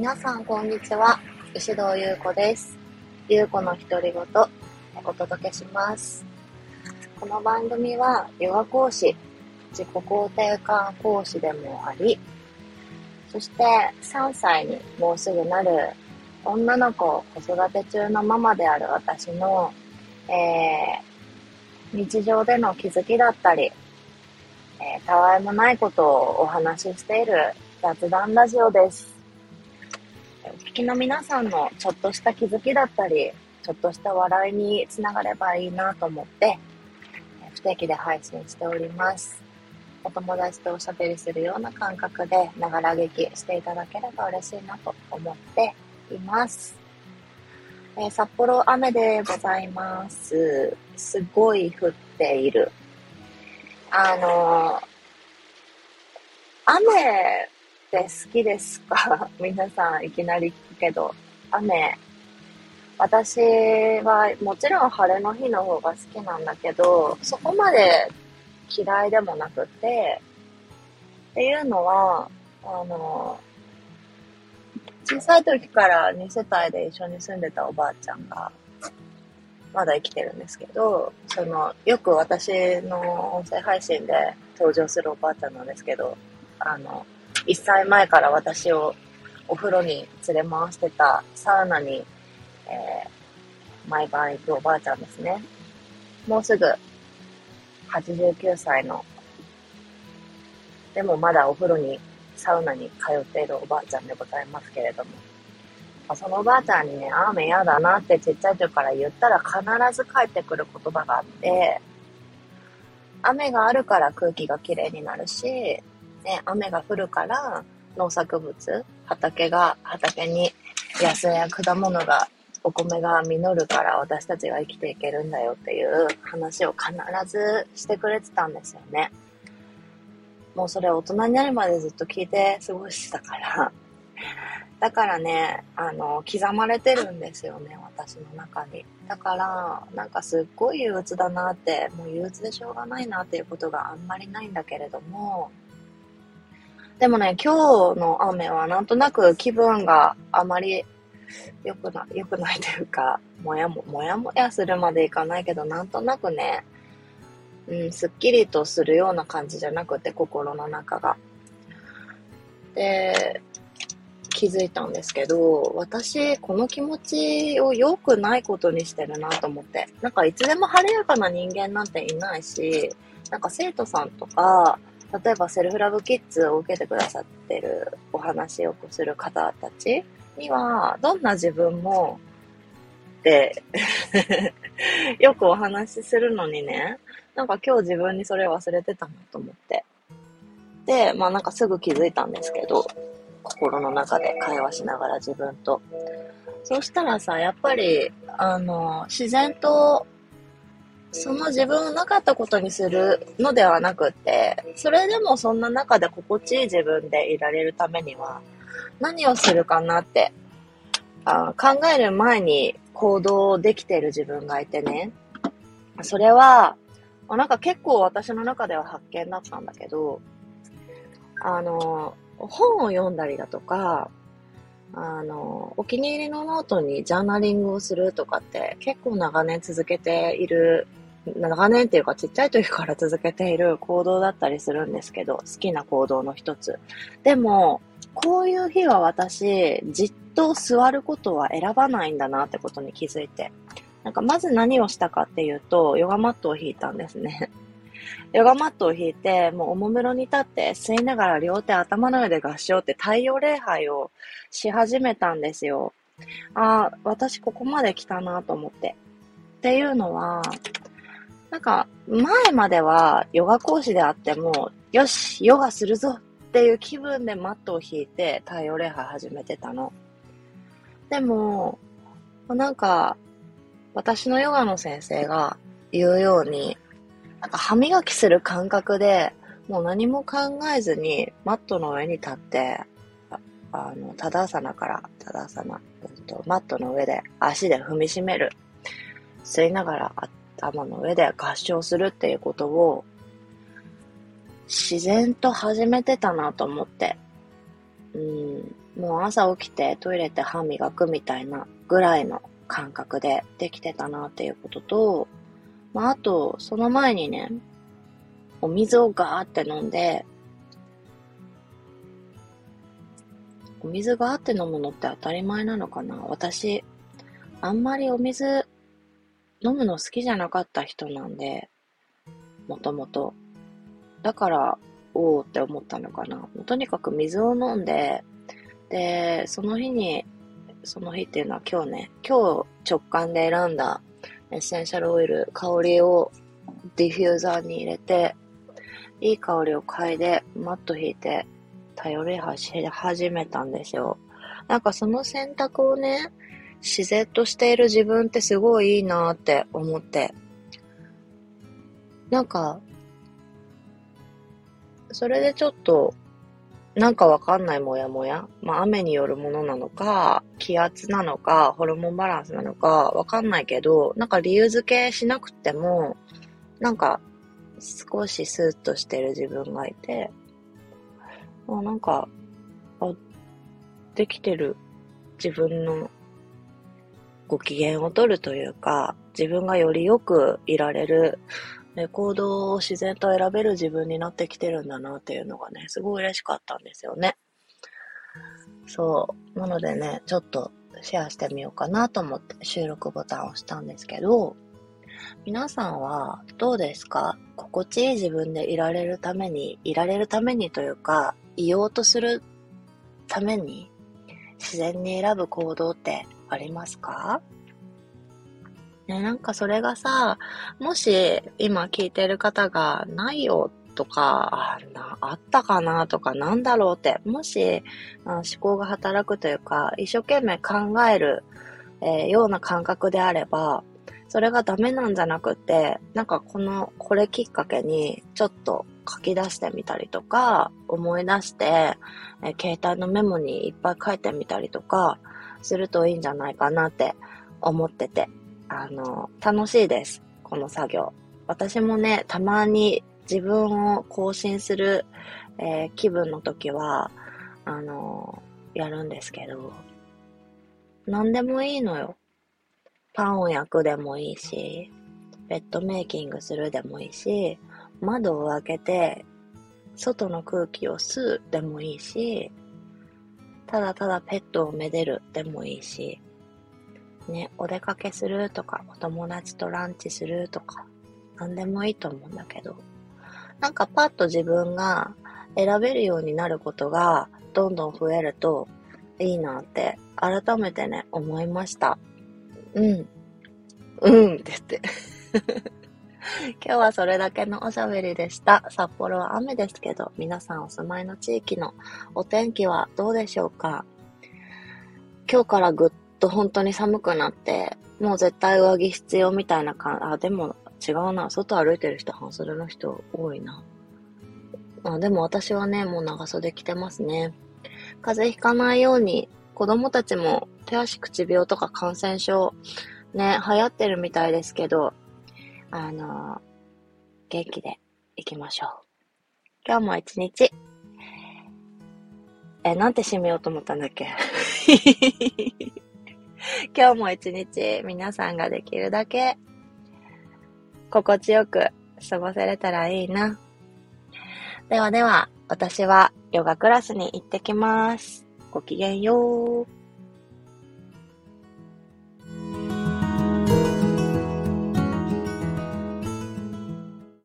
皆さんこんにちは。石堂優子です。優子の独り言お届けします。この番組はヨガ講師自己肯定感講師でもありそして3歳にもうすぐなる女の子を子育て中のママである私の、えー、日常での気づきだったり、えー、たわいもないことをお話ししている雑談ラジオです。聞きの皆さんのちょっとした気づきだったり、ちょっとした笑いにつながればいいなと思って、不定期で配信しております。お友達とおしゃべりするような感覚で、ながら劇していただければ嬉しいなと思っています。えー、札幌雨でございます。すごい降っている。あのー、雨って好きですか？皆さんいきなり聞くけど、雨。私はもちろん晴れの日の方が好きなんだけど、そこまで嫌いでもなくて、っていうのは、あの、小さい時から2世帯で一緒に住んでたおばあちゃんが、まだ生きてるんですけど、その、よく私の音声配信で登場するおばあちゃんなんですけど、あの、1歳前から私をお風呂に連れ回してたサウナに、えー、毎晩行くおばあちゃんですね。もうすぐ89歳の、でもまだお風呂に、サウナに通っているおばあちゃんでございますけれども、そのおばあちゃんにね、雨嫌だなってちっちゃい時から言ったら必ず帰ってくる言葉があって、雨があるから空気がきれいになるし、ね、雨が降るから農作物、畑が、畑に野菜や果物がお米が実るから私たちが生きていけるんだよっていう話を必ずしてくれてたんですよね。もうそれ大人になるまでずっと聞いて過ごしてたから。だからね、あの、刻まれてるんですよね、私の中に。だから、なんかすっごい憂鬱だなって、もう憂鬱でしょうがないなっていうことがあんまりないんだけれども、でもね、今日の雨はなんとなく気分があまり良くない、良くないというか、もやも、もやもやするまでいかないけど、なんとなくね、うん、すっきりとするような感じじゃなくて、心の中が。で、気づいたんですけど、私、この気持ちを良くないことにしてるなと思って。なんかいつでも晴れやかな人間なんていないし、なんか生徒さんとか、例えばセルフラブキッズを受けてくださってるお話をする方たちには、どんな自分も、って よくお話しするのにね、なんか今日自分にそれ忘れてたなと思って。で、まあなんかすぐ気づいたんですけど、心の中で会話しながら自分と。そうしたらさ、やっぱり、あの、自然と、その自分をなかったことにするのではなくて、それでもそんな中で心地いい自分でいられるためには、何をするかなってあ考える前に行動できてる自分がいてね。それは、なんか結構私の中では発見だったんだけど、あの、本を読んだりだとか、あの、お気に入りのノートにジャーナリングをするとかって結構長年続けている、長年っていうかちっちゃい時から続けている行動だったりするんですけど、好きな行動の一つ。でも、こういう日は私、じっと座ることは選ばないんだなってことに気づいて。なんかまず何をしたかっていうと、ヨガマットを引いたんですね。ヨガマットを引いて、もうおもむろに立って吸いながら両手頭の上で合唱って太陽礼拝をし始めたんですよ。ああ、私ここまで来たなと思って。っていうのは、なんか前まではヨガ講師であっても、よし、ヨガするぞっていう気分でマットを引いて太陽礼拝始めてたの。でも、なんか、私のヨガの先生が言うように、なんか歯磨きする感覚で、もう何も考えずにマットの上に立って、あの、たださなから、たださな、と、マットの上で足で踏みしめる。吸いながらあ頭の上で合唱するっていうことを自然と始めてたなと思って。うん。もう朝起きてトイレで歯磨くみたいなぐらいの感覚でできてたなっていうことと、まあ、あと、その前にね、お水をガーって飲んで、お水があって飲むのって当たり前なのかな私、あんまりお水飲むの好きじゃなかった人なんで、もともと。だから、おおって思ったのかな。とにかく水を飲んで、で、その日に、その日っていうのは今日ね、今日直感で選んだエッセンシャルオイル、香りをディフューザーに入れて、いい香りを嗅いで、マット引いて、頼り始めたんですよ。なんかその選択をね、自然としている自分ってすごいいいなって思って。なんか、それでちょっと、なんかわかんないもやもや。まあ雨によるものなのか、気圧なのか、ホルモンバランスなのか、わかんないけど、なんか理由付けしなくても、なんか少しスーッとしてる自分がいて、あなんか、あ、できてる自分のご機嫌を取るというか、自分がよりよくいられる、行動を自然と選べる自分になってきてるんだなっていうのがね、すごい嬉しかったんですよね。そう。なのでね、ちょっとシェアしてみようかなと思って収録ボタンを押したんですけど、皆さんはどうですか？心地いい自分でいられるために、いられるためにというか、いようとするために自然に選ぶ行動ってありますか？ね、なんかそれがさ、もし今聞いてる方がないよとか、あなあったかなとかなんだろうって、もし思考が働くというか、一生懸命考える、えー、ような感覚であれば、それがダメなんじゃなくて、なんかこの、これきっかけに、ちょっと書き出してみたりとか、思い出して、え携帯のメモにいっぱい書いてみたりとか、するといいんじゃないかなって思ってて、あの、楽しいです。この作業。私もね、たまに自分を更新する、えー、気分の時は、あの、やるんですけど、何でもいいのよ。パンを焼くでもいいし、ベッドメイキングするでもいいし、窓を開けて、外の空気を吸うでもいいし、ただただペットをめでるでもいいし、ね、お出かけするとか、お友達とランチするとか、なんでもいいと思うんだけど、なんかパッと自分が選べるようになることがどんどん増えるといいなって改めてね、思いました。うん。うんって言って。今日はそれだけのおしゃべりでした。札幌は雨ですけど、皆さんお住まいの地域のお天気はどうでしょうか？今日からぐっと本当に寒くなって、もう絶対上着必要みたいな感じ、あ、でも違うな。外歩いてる人、半袖の人多いな。あ、でも私はね、もう長袖着てますね。風邪ひかないように子供たちも手足口病とか感染症ね、流行ってるみたいですけど、あの、元気で行きましょう。今日も一日、え、なんて締めようと思ったんだっけ？今日も一日皆さんができるだけ心地よく過ごせれたらいいな。ではでは、私はヨガクラスに行ってきます。ごきげんよう。